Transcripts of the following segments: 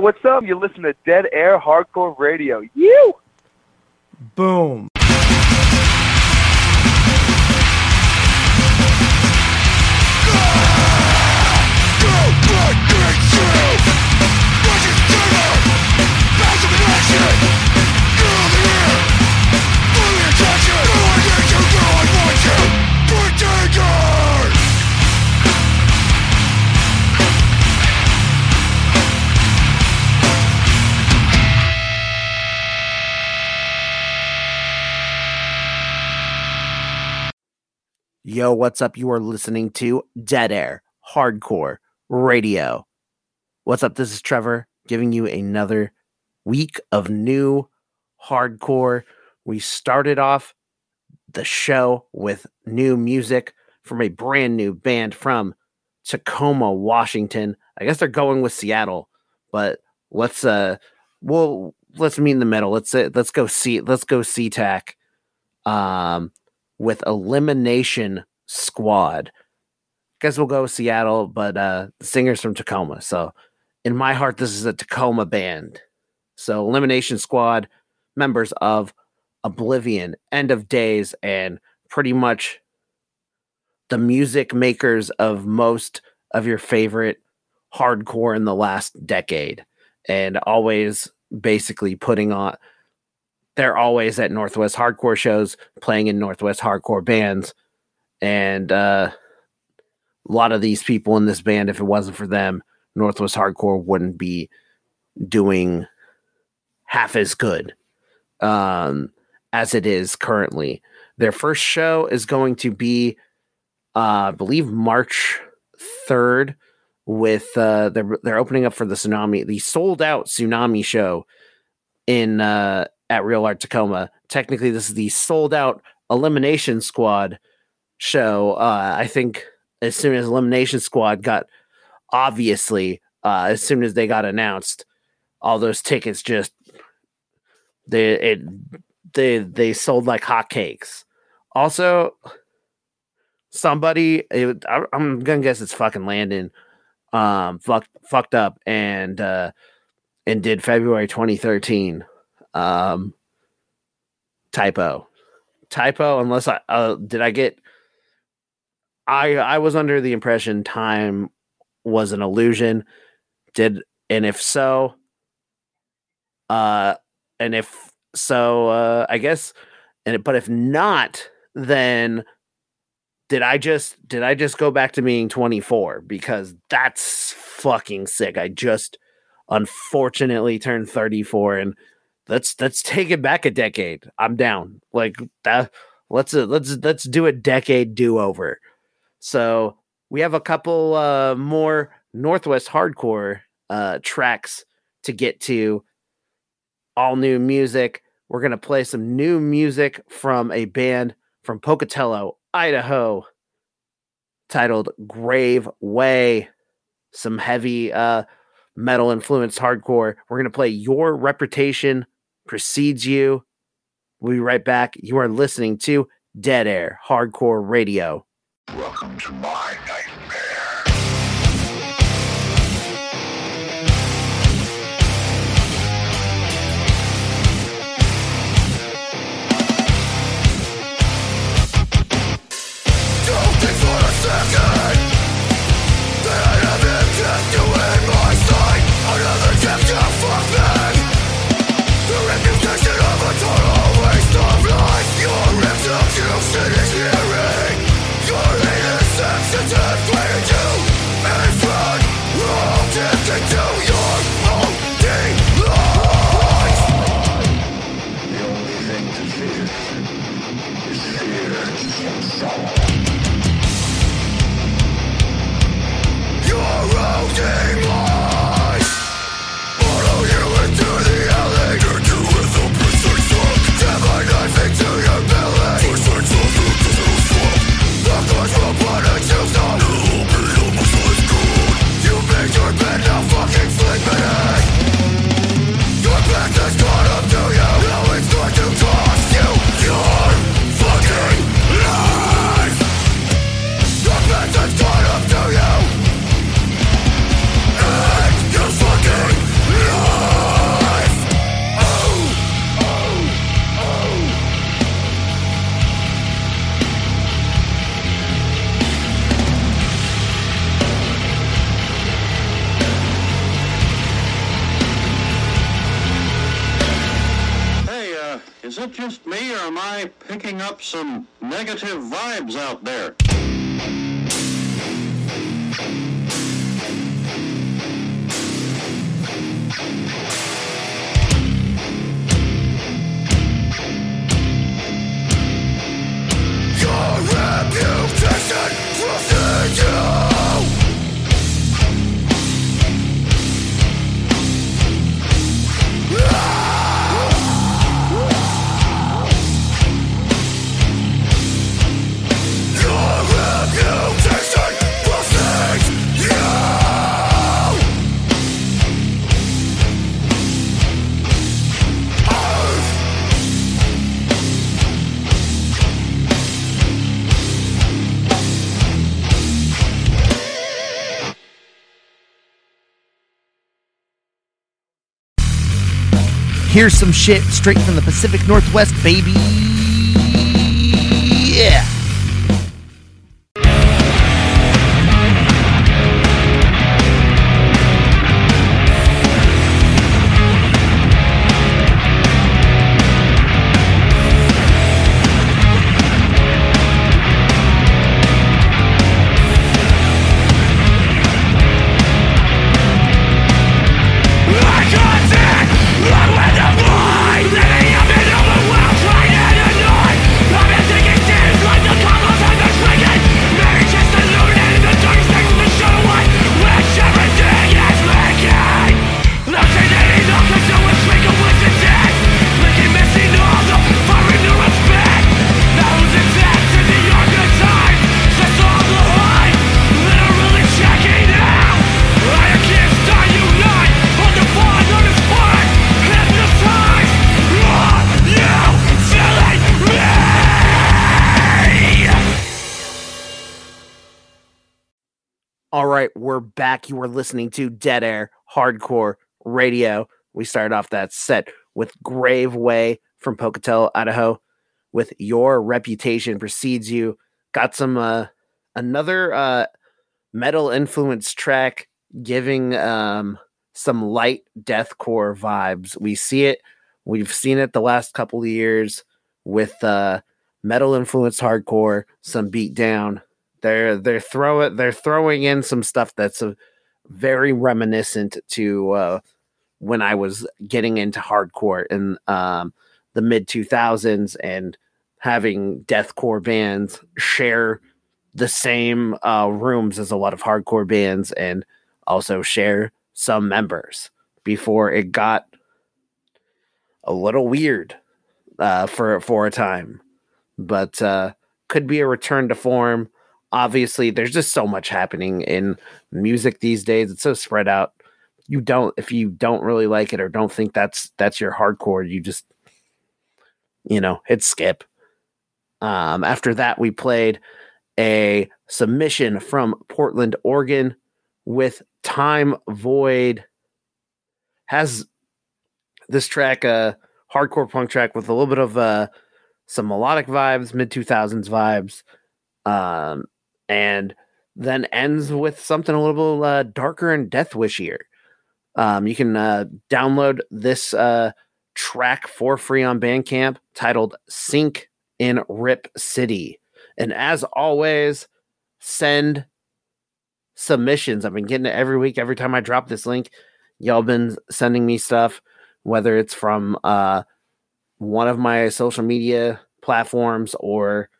What's up? You listen to Dead Air Hardcore Radio. You. Boom. Yo, what's up? You are listening to Dead Air Hardcore Radio. What's up? This is Trevor giving you another week of new hardcore. We started off the show with new music from a brand new band from Tacoma, Washington. I guess they're going with Seattle, but let's uh well let's meet in the middle. Let's uh, let's go see let's go SeaTac. Um with Elimination Squad. I Guess we'll go with Seattle, but uh, the singer's from Tacoma. So in my heart, this is a Tacoma band. So Elimination Squad, members of Oblivion, End of Days, and pretty much the music makers of most of your favorite hardcore in the last decade. And always basically putting on they're always at Northwest Hardcore shows, playing in Northwest Hardcore bands, and uh, a lot of these people in this band, if it wasn't for them, Northwest Hardcore wouldn't be doing half as good um, as it is currently. Their first show is going to be, uh, I believe, March third. With uh, they're they're opening up for the tsunami, the sold out tsunami show in uh, at Real Art Tacoma. Technically, this is the sold out Elimination Squad show. Uh, I think as soon as Elimination Squad got, obviously, uh, as soon as they got announced, all those tickets just they it they they sold like hotcakes. Also, somebody it, I, I'm gonna guess it's fucking Landon, um, fucked fucked up and uh, and did February 2013 um, typo, typo. Unless I uh, did I get. I I was under the impression time was an illusion. Did and if so, uh, and if so, uh, I guess, and but if not, then did I just did I just go back to being 24 because that's fucking sick. I just unfortunately turned 34 and let's let's take it back a decade. I'm down. Like that. Let's uh, let's let's do a decade do over. So we have a couple uh, more Northwest hardcore uh, tracks to get to. All new music. We're gonna play some new music from a band from Pocatello, Idaho, titled Grave Way. Some heavy uh, metal influenced hardcore. We're gonna play Your Reputation precedes you. We'll be right back. You are listening to Dead Air Hardcore Radio. Welcome to my up some negative vibes out there? Here's some shit straight from the Pacific Northwest, baby. All right, we're back. You are listening to Dead Air Hardcore Radio. We started off that set with Grave Way from Pocatello, Idaho, with Your Reputation Precedes You. Got some uh another uh metal influence track giving um some light deathcore vibes. We see it, we've seen it the last couple of years with uh metal influenced hardcore, some beat they're they're throwing they're throwing in some stuff that's a very reminiscent to uh, when I was getting into hardcore in um, the mid 2000s and having deathcore bands share the same uh, rooms as a lot of hardcore bands and also share some members before it got a little weird uh, for for a time, but uh, could be a return to form obviously there's just so much happening in music these days it's so spread out. You don't if you don't really like it or don't think that's that's your hardcore you just you know hit skip. Um after that we played a submission from portland oregon with time void. Has this track a hardcore punk track with a little bit of uh some melodic vibes mid 2000s vibes. Um and then ends with something a little uh, darker and death wishier. Um, you can uh, download this uh, track for free on Bandcamp titled Sink in Rip City. And as always, send submissions. I've been getting it every week. Every time I drop this link, y'all been sending me stuff, whether it's from uh, one of my social media platforms or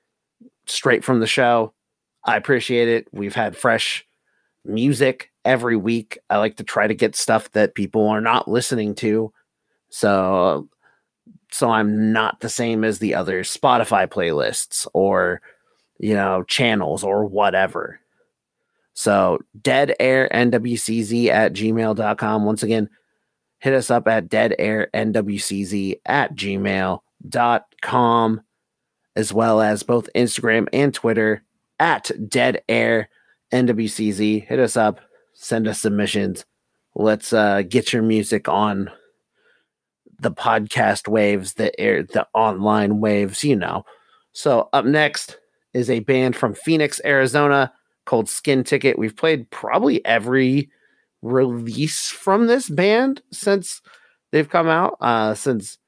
straight from the show. I appreciate it. We've had fresh music every week. I like to try to get stuff that people are not listening to. So so I'm not the same as the other Spotify playlists or you know channels or whatever. So dead air nwcz at gmail.com. Once again, hit us up at dead air nwcz at gmail.com as well as both Instagram and Twitter at Dead Air NWCZ. Hit us up, send us submissions. Let's uh, get your music on the podcast waves, the air, the online waves, you know. So up next is a band from Phoenix, Arizona called Skin Ticket. We've played probably every release from this band since they've come out, uh, since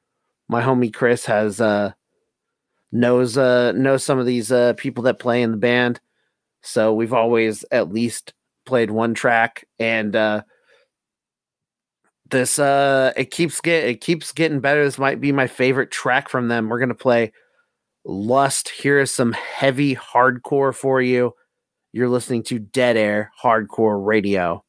my homie Chris has uh knows uh knows some of these uh people that play in the band. So we've always at least played one track and uh this uh it keeps get it keeps getting better. This might be my favorite track from them. We're gonna play Lust. Here is some heavy hardcore for you. You're listening to Dead Air Hardcore Radio.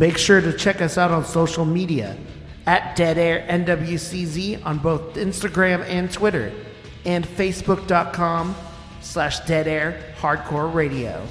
Make sure to check us out on social media at Dead Air NWCZ on both Instagram and Twitter, and Facebook.com slash Dead Air Hardcore Radio.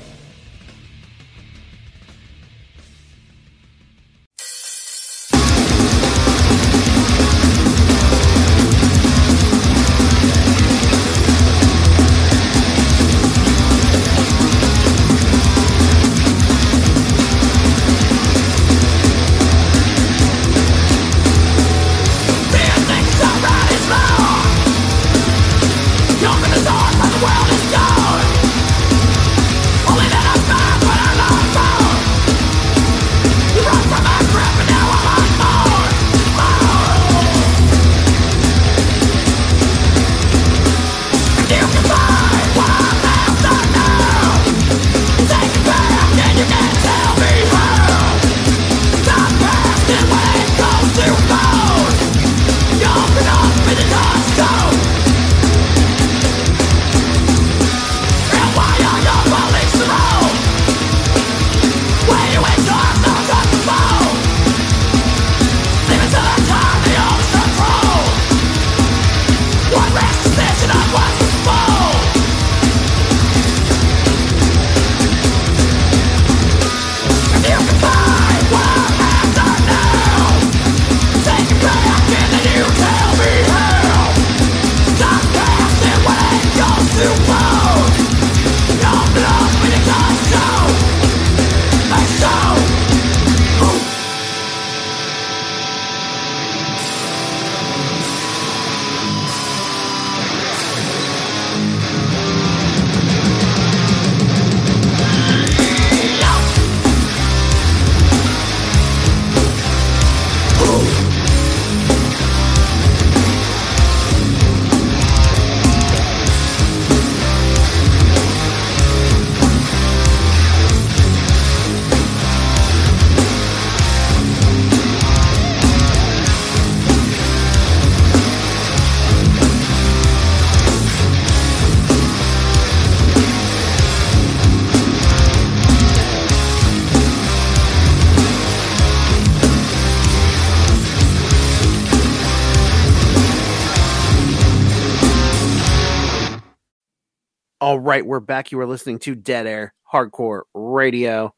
Right, we're back. You are listening to Dead Air Hardcore Radio.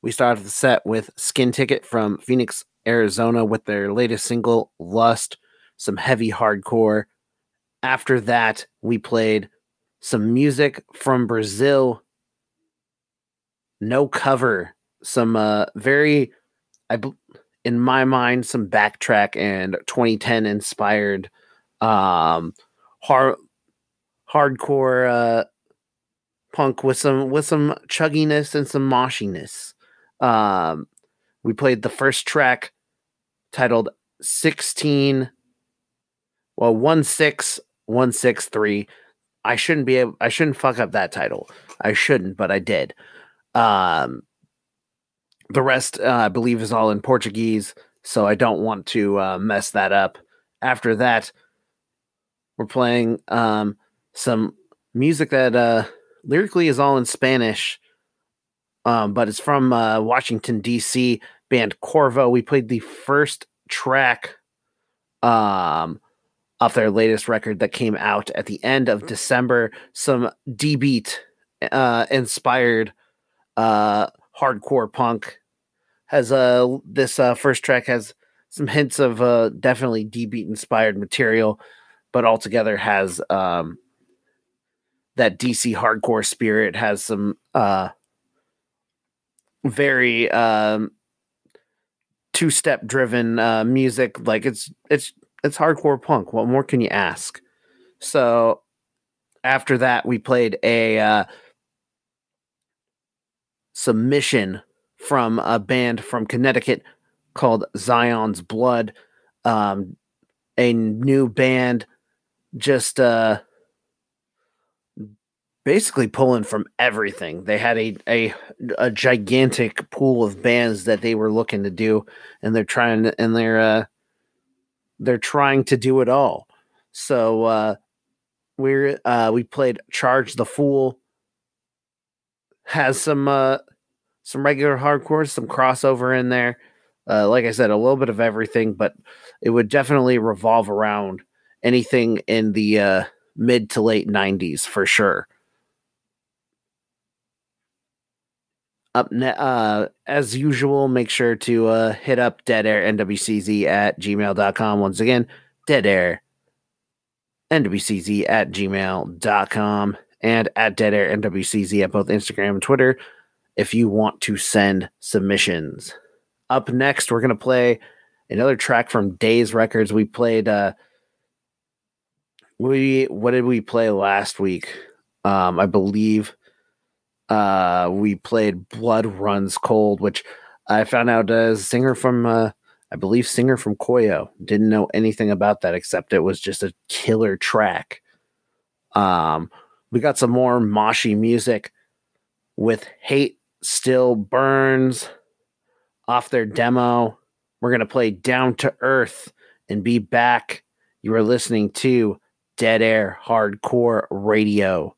We started the set with Skin Ticket from Phoenix, Arizona, with their latest single, Lust, some heavy hardcore. After that, we played some music from Brazil. No cover, some uh, very, I in my mind, some backtrack and 2010 inspired um, hard hardcore uh punk with some with some chugginess and some moshiness. Um we played the first track titled 16 well 16163 I shouldn't be able I shouldn't fuck up that title. I shouldn't, but I did. Um the rest uh, I believe is all in Portuguese, so I don't want to uh, mess that up. After that, we're playing um some music that uh lyrically is all in Spanish. Um, but it's from uh Washington DC band Corvo. We played the first track um off their latest record that came out at the end of December. Some D beat uh inspired uh hardcore punk has uh this uh first track has some hints of uh definitely D beat inspired material, but altogether has um that DC hardcore spirit has some uh very um two step driven uh music. Like it's it's it's hardcore punk. What more can you ask? So after that we played a uh submission from a band from Connecticut called Zion's Blood. Um a new band just uh basically pulling from everything. They had a, a a gigantic pool of bands that they were looking to do, and they're trying to, and they're uh, they're trying to do it all. So uh, we're uh, we played Charge the Fool. Has some uh, some regular hardcore, some crossover in there. Uh, like I said, a little bit of everything, but it would definitely revolve around anything in the uh, mid to late 90s for sure. Up ne- uh, as usual, make sure to uh, hit up Dead Air NWCZ at gmail.com. Once again, Dead Air NWCZ at gmail.com and at Dead Air NWCZ at both Instagram and Twitter if you want to send submissions. Up next, we're going to play another track from Daze Records. We played, uh, we, what did we play last week? Um, I believe uh, we played Blood Runs Cold, which I found out a singer from, uh, I believe, singer from Koyo. Didn't know anything about that except it was just a killer track. Um, we got some more moshy music with Hate Still Burns off their demo. We're going to play Down to Earth and be back. You are listening to Dead Air Hardcore Radio.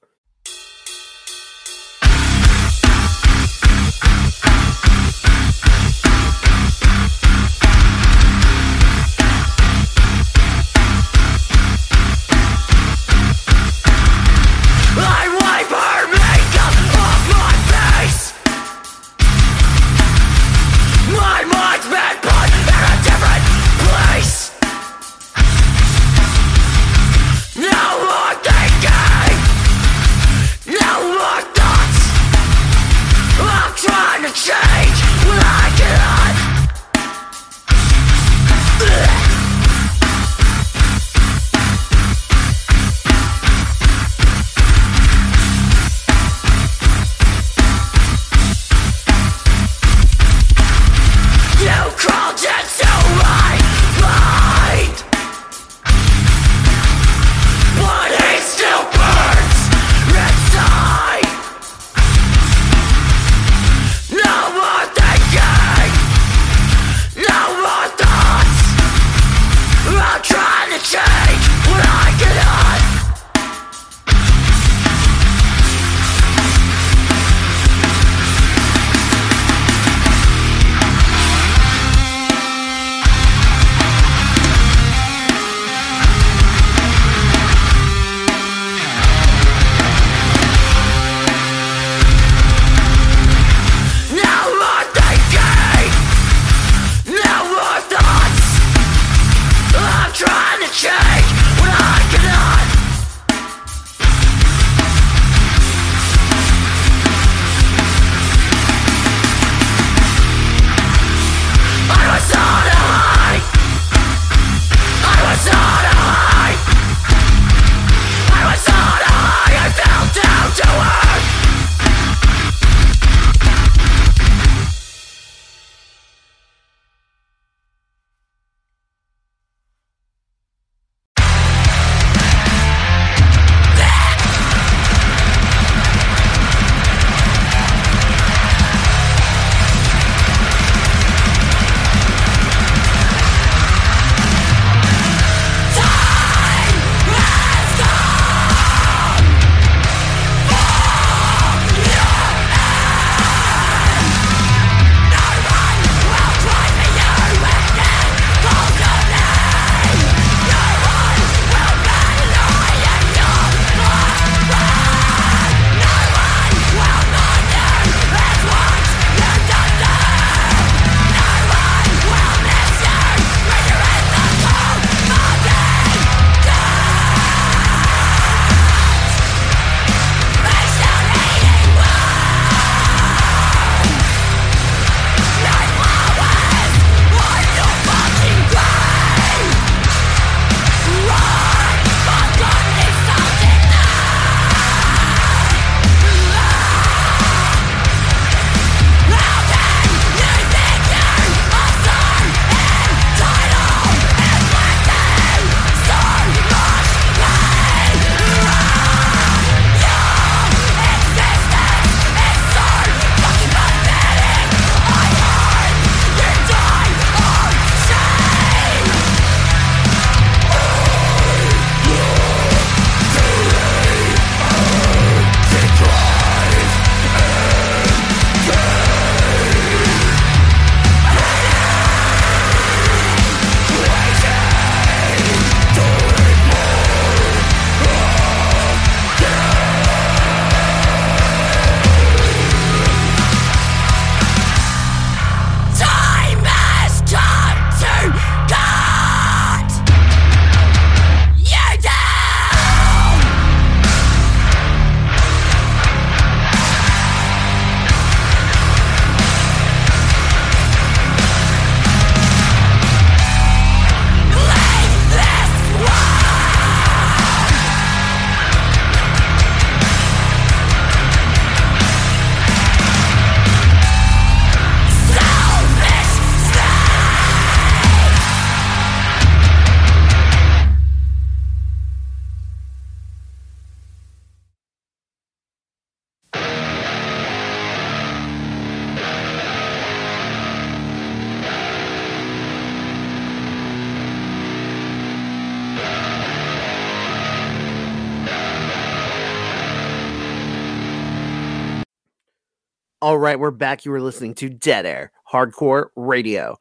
All right, we're back. You were listening to Dead Air Hardcore Radio.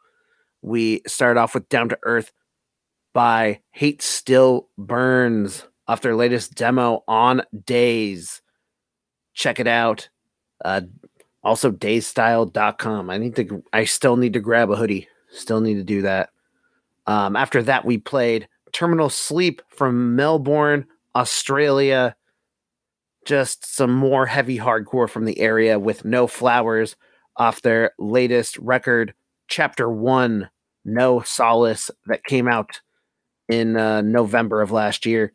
We started off with Down to Earth by Hate Still Burns off their latest demo on Daze. Check it out. Uh, also, dazestyle.com. I need to, I still need to grab a hoodie. Still need to do that. Um, after that, we played Terminal Sleep from Melbourne, Australia. Just some more heavy hardcore from the area with No Flowers off their latest record, Chapter One, No Solace, that came out in uh, November of last year.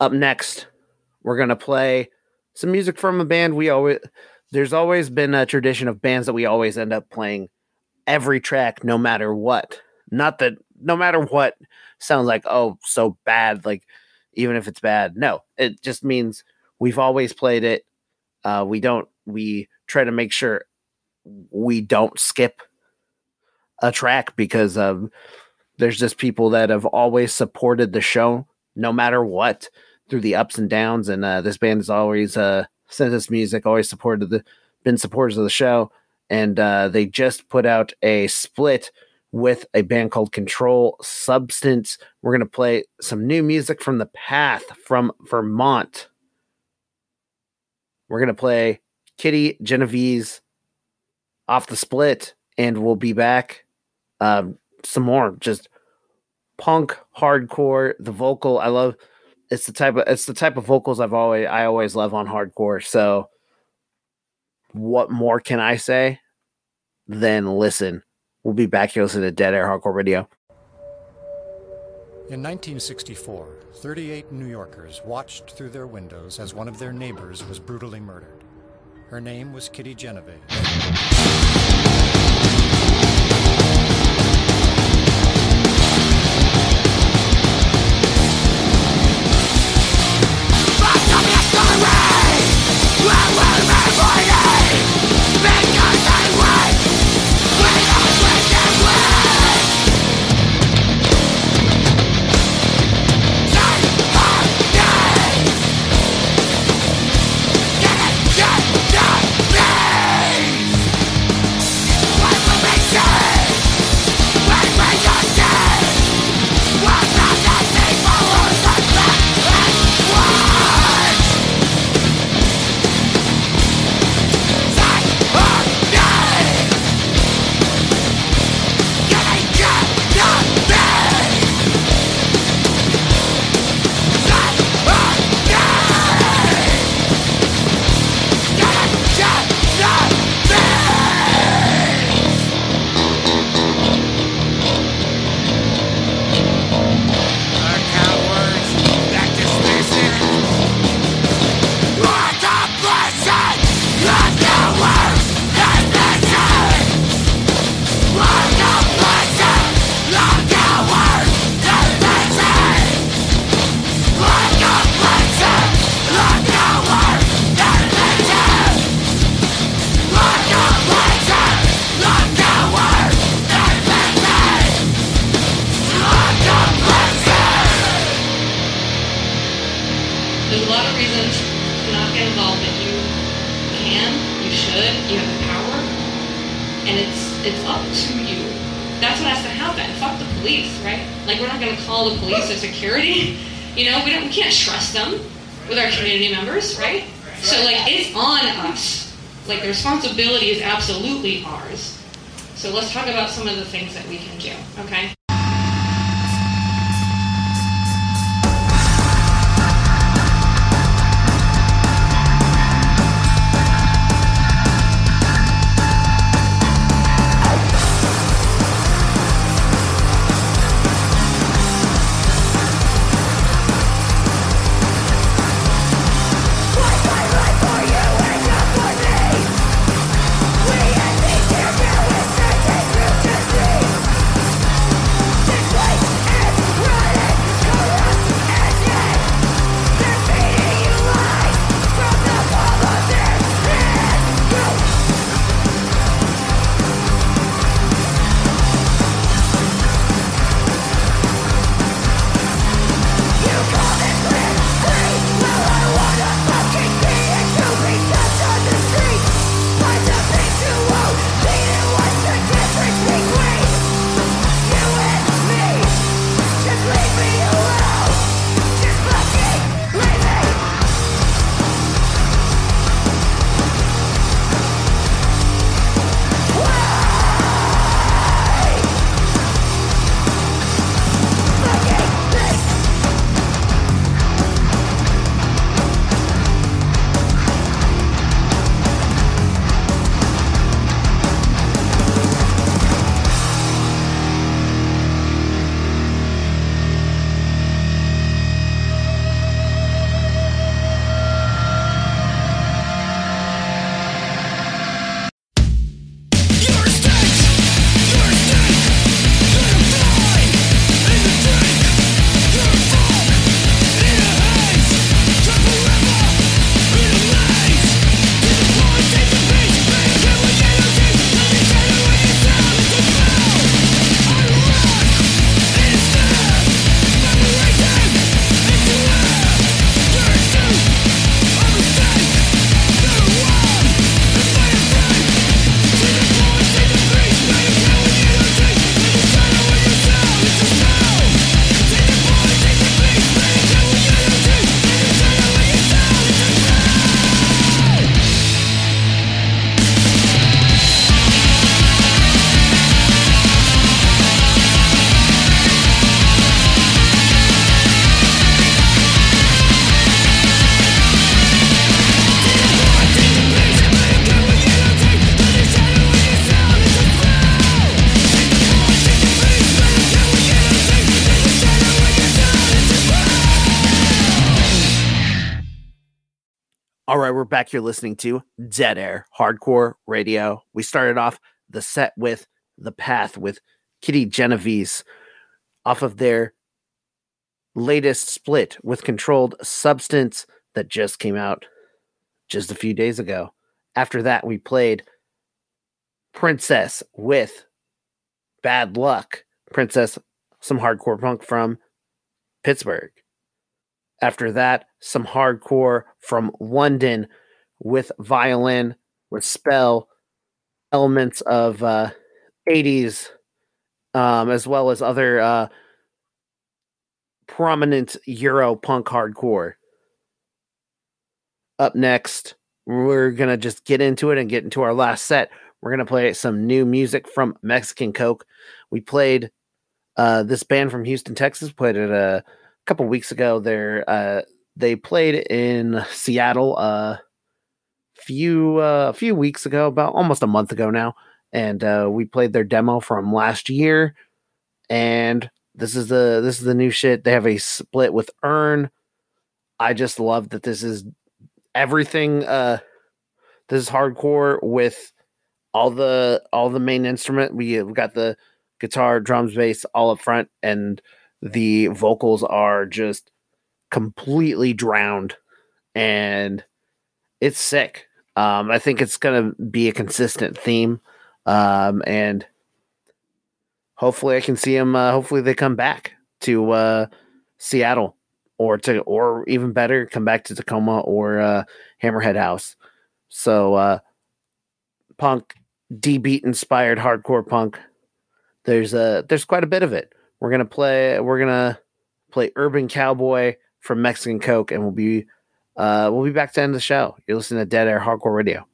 Up next, we're going to play some music from a band we always, there's always been a tradition of bands that we always end up playing every track, no matter what. Not that no matter what sounds like, oh, so bad, like even if it's bad. No, it just means we've always played it. Uh, we don't, we try to make sure we don't skip a track because of there's just people that have always supported the show no matter what through the ups and downs and uh, this band has always uh sent us music always supported the been supporters of the show and uh, they just put out a split with a band called Control Substance. We're going to play some new music from the Path from Vermont. We're going to play Kitty Genovese off the split, and we'll be back. Um, some more just punk hardcore. The vocal I love. It's the type of it's the type of vocals I've always I always love on hardcore. So, what more can I say? Then listen. We'll be back here listening to Dead Air Hardcore Radio. In 1964, 38 New Yorkers watched through their windows as one of their neighbors was brutally murdered. Her name was Kitty Genovese. There's talk about some of the things that we can do, okay? All right, we're back here listening to Dead Air Hardcore Radio. We started off the set with The Path with Kitty Genovese off of their latest split with Controlled Substance that just came out just a few days ago. After that, we played Princess with Bad Luck. Princess, some hardcore punk from Pittsburgh. After that, some hardcore from London with violin, with spell, elements of uh, 80s, um, as well as other uh, prominent Euro punk hardcore. Up next, we're going to just get into it and get into our last set. We're going to play some new music from Mexican Coke. We played uh, this band from Houston, Texas, played it a couple weeks ago. There, uh, they played in Seattle a few uh, a few weeks ago, about almost a month ago now, and uh, we played their demo from last year. And this is the this is the new shit. They have a split with Earn. I just love that this is everything. Uh, this is hardcore with all the all the main instrument. We we got the guitar, drums, bass all up front, and the vocals are just completely drowned, and it's sick. Um, I think it's gonna be a consistent theme, um, and hopefully I can see them. Uh, hopefully they come back to uh, Seattle or to or even better, come back to Tacoma or uh, Hammerhead House. So uh, punk, D beat inspired hardcore punk. There's a there's quite a bit of it. We're gonna play. We're gonna play Urban Cowboy from Mexican Coke, and we'll be uh, we'll be back to end the show. You're listening to Dead Air Hardcore Radio.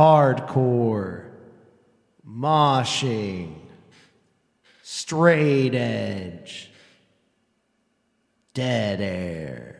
hardcore, moshing, straight edge, dead air.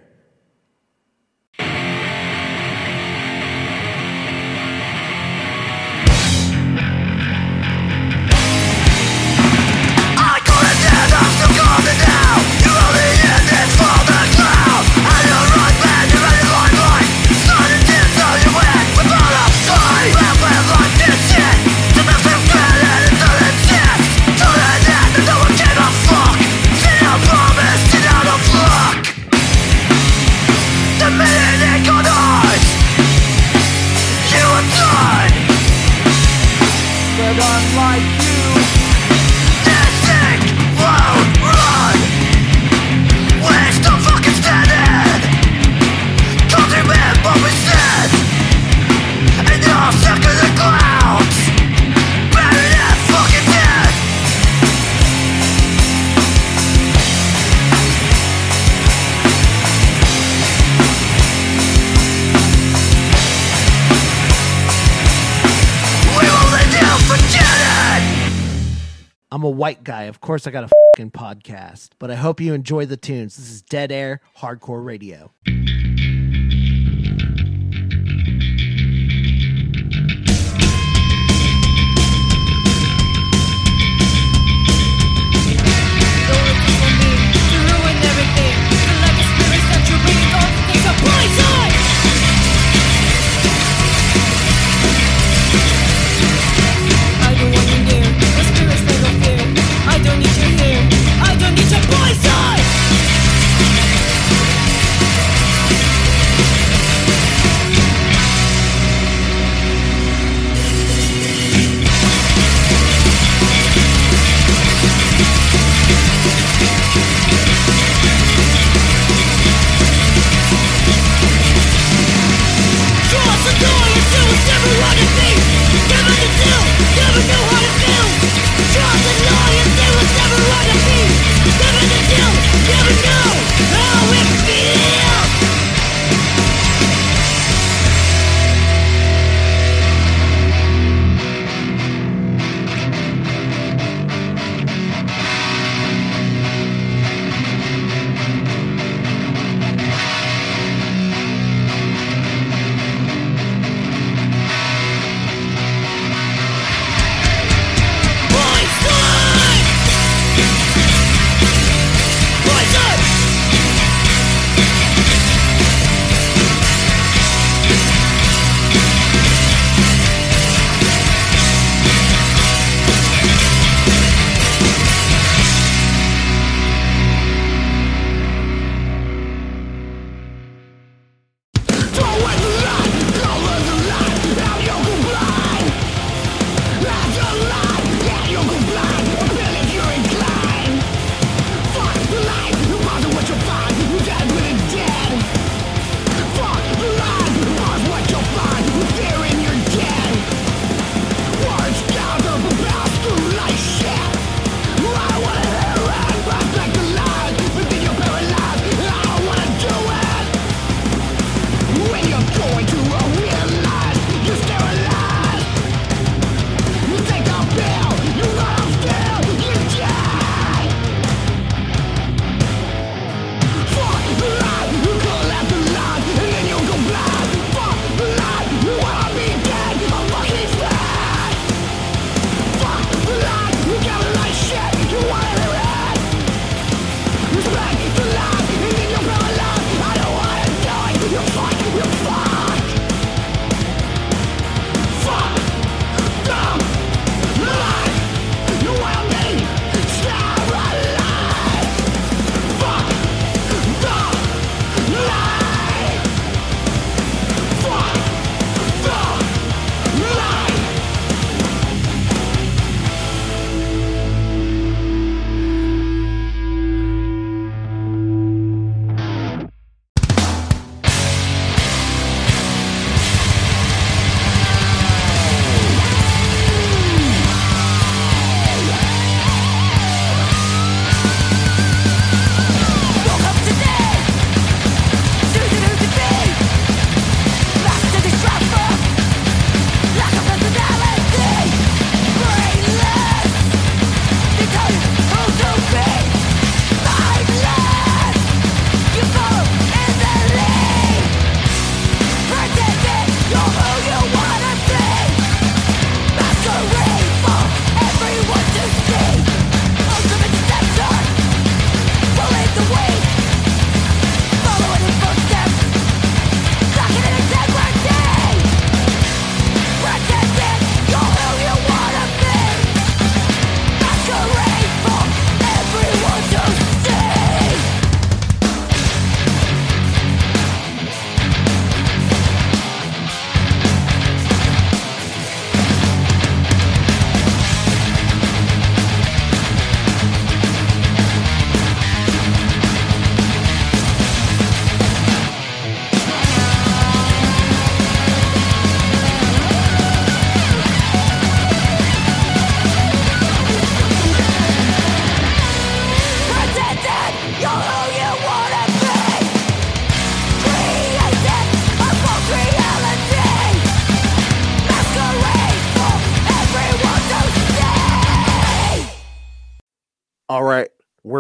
white guy. Of course, I got a fucking podcast. But I hope you enjoy the tunes. This is Dead Air Hardcore Radio.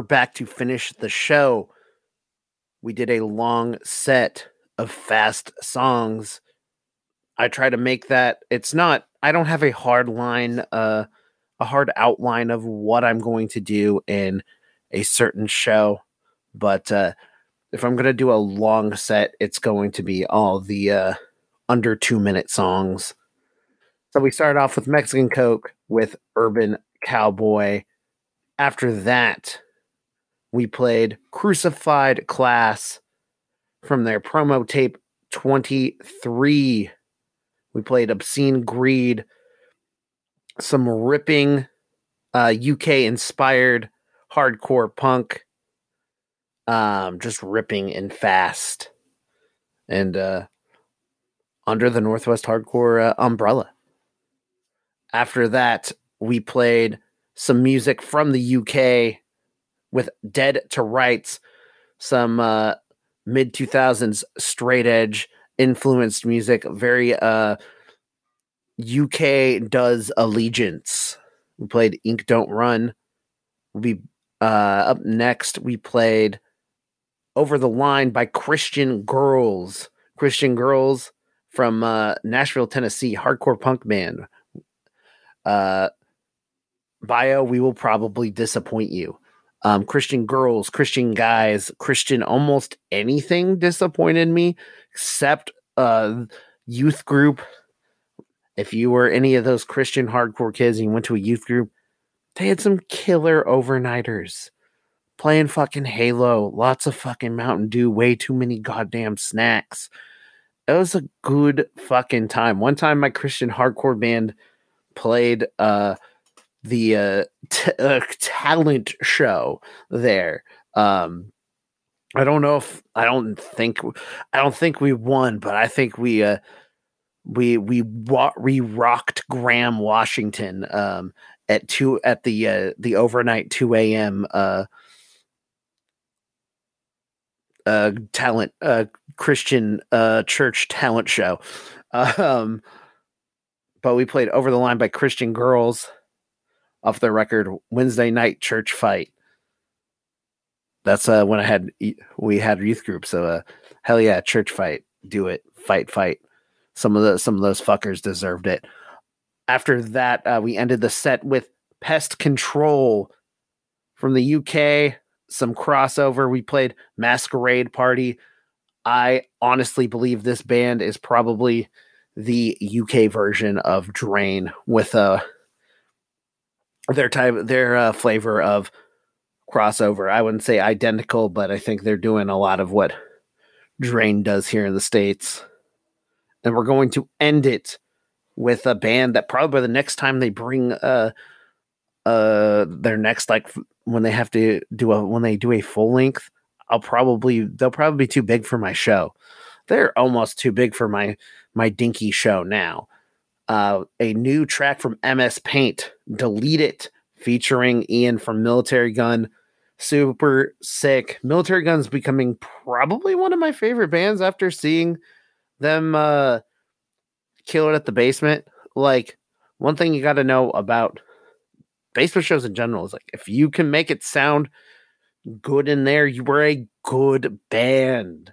We're back to finish the show. We did a long set of fast songs. I try to make that it's not I don't have a hard line uh a hard outline of what I'm going to do in a certain show, but uh if I'm going to do a long set, it's going to be all the uh under 2 minute songs. So we started off with Mexican Coke with Urban Cowboy. After that, we played Crucified Class from their promo tape 23. We played Obscene Greed, some ripping uh, UK inspired hardcore punk, um, just ripping and fast, and uh, under the Northwest Hardcore uh, umbrella. After that, we played some music from the UK with Dead to Rights, some uh, mid 2000s straight edge influenced music, very uh, UK does allegiance. We played Ink Don't Run. We uh, up next we played Over the Line by Christian Girls. Christian Girls from uh, Nashville, Tennessee, hardcore punk band. Uh, bio, we will probably disappoint you. Um, Christian girls, Christian guys, Christian almost anything disappointed me except uh youth group. If you were any of those Christian hardcore kids and you went to a youth group, they had some killer overnighters playing fucking Halo, lots of fucking Mountain Dew, way too many goddamn snacks. It was a good fucking time. One time my Christian hardcore band played uh the uh, t- uh, talent show there. Um, I don't know if I don't think I don't think we won, but I think we uh, we we wa- we rocked Graham Washington um, at two at the uh, the overnight two a.m. Uh, uh, talent uh, Christian uh, church talent show. Um, but we played over the line by Christian girls off the record Wednesday night church fight. That's uh when I had we had youth group. So uh hell yeah, church fight. Do it. Fight, fight. Some of the some of those fuckers deserved it. After that, uh, we ended the set with Pest Control from the UK. Some crossover. We played Masquerade Party. I honestly believe this band is probably the UK version of Drain with a their type their uh, flavor of crossover. I wouldn't say identical, but I think they're doing a lot of what Drain does here in the states. And we're going to end it with a band that probably the next time they bring uh uh their next like when they have to do a when they do a full length, I'll probably they'll probably be too big for my show. They're almost too big for my my dinky show now uh, a new track from MS Paint, Delete It, featuring Ian from Military Gun. Super sick. Military Gun's becoming probably one of my favorite bands after seeing them uh, kill it at the basement. Like, one thing you got to know about basement shows in general is like, if you can make it sound good in there, you were a good band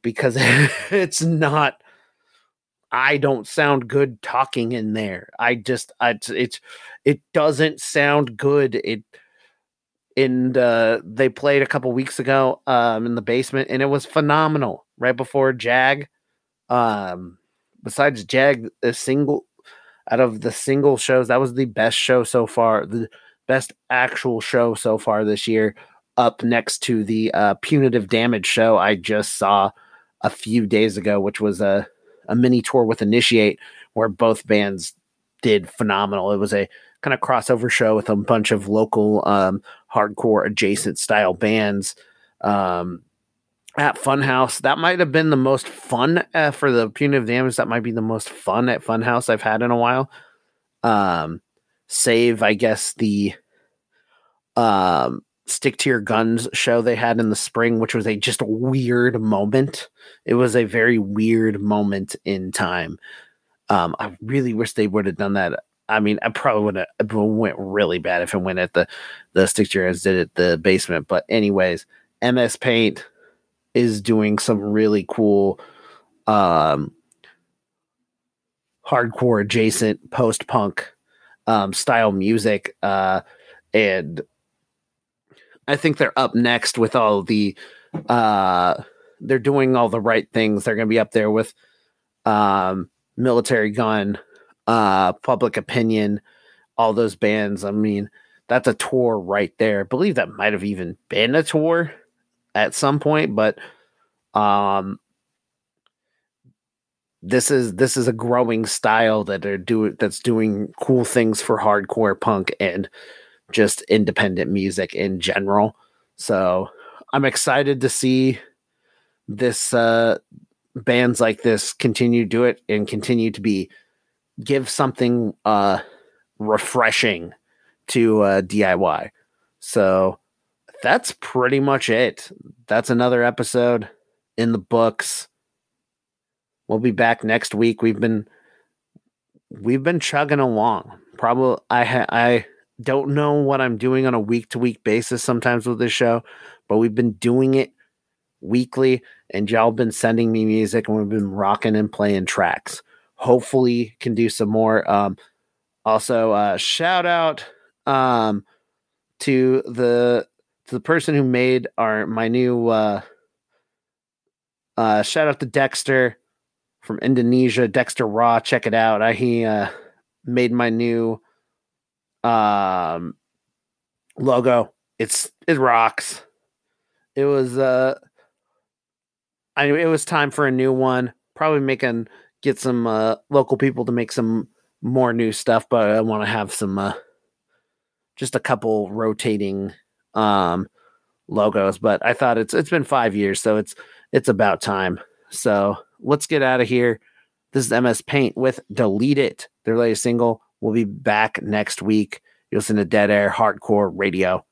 because it's not I don't sound good talking in there. I just it's, it's it doesn't sound good. It and uh, they played a couple weeks ago um, in the basement, and it was phenomenal. Right before Jag, um, besides Jag, a single out of the single shows, that was the best show so far. The best actual show so far this year. Up next to the uh, punitive damage show I just saw a few days ago, which was a a mini tour with Initiate where both bands did phenomenal. It was a kind of crossover show with a bunch of local um, hardcore adjacent style bands um, at Funhouse. That might have been the most fun uh, for the punitive damage. That might be the most fun at Funhouse I've had in a while. Um, save, I guess, the um, stick to your guns show they had in the spring, which was a just weird moment. It was a very weird moment in time. Um, I really wish they would have done that I mean, I probably would have went really bad if it went at the the stick to your hands did at the basement. But anyways, MS Paint is doing some really cool um hardcore adjacent post punk um style music uh and I think they're up next with all the uh they're doing all the right things. They're going to be up there with um military gun, uh public opinion, all those bands. I mean, that's a tour right there. I believe that might have even been a tour at some point, but um this is this is a growing style that are do that's doing cool things for hardcore punk and just independent music in general. So I'm excited to see this uh bands like this continue to do it and continue to be give something uh refreshing to uh DIY. So that's pretty much it. That's another episode in the books. We'll be back next week. We've been we've been chugging along. Probably I I don't know what I'm doing on a week to week basis sometimes with this show, but we've been doing it weekly and y'all been sending me music and we've been rocking and playing tracks. Hopefully can do some more. Um also uh shout out um to the to the person who made our my new uh uh shout out to Dexter from Indonesia, Dexter Raw. Check it out. I, he uh made my new um logo. It's it rocks. It was uh I it was time for a new one. Probably making get some uh local people to make some more new stuff, but I want to have some uh just a couple rotating um logos, but I thought it's it's been 5 years, so it's it's about time. So, let's get out of here. This is MS Paint with Delete It, their latest single. We'll be back next week. You listen to Dead Air Hardcore Radio.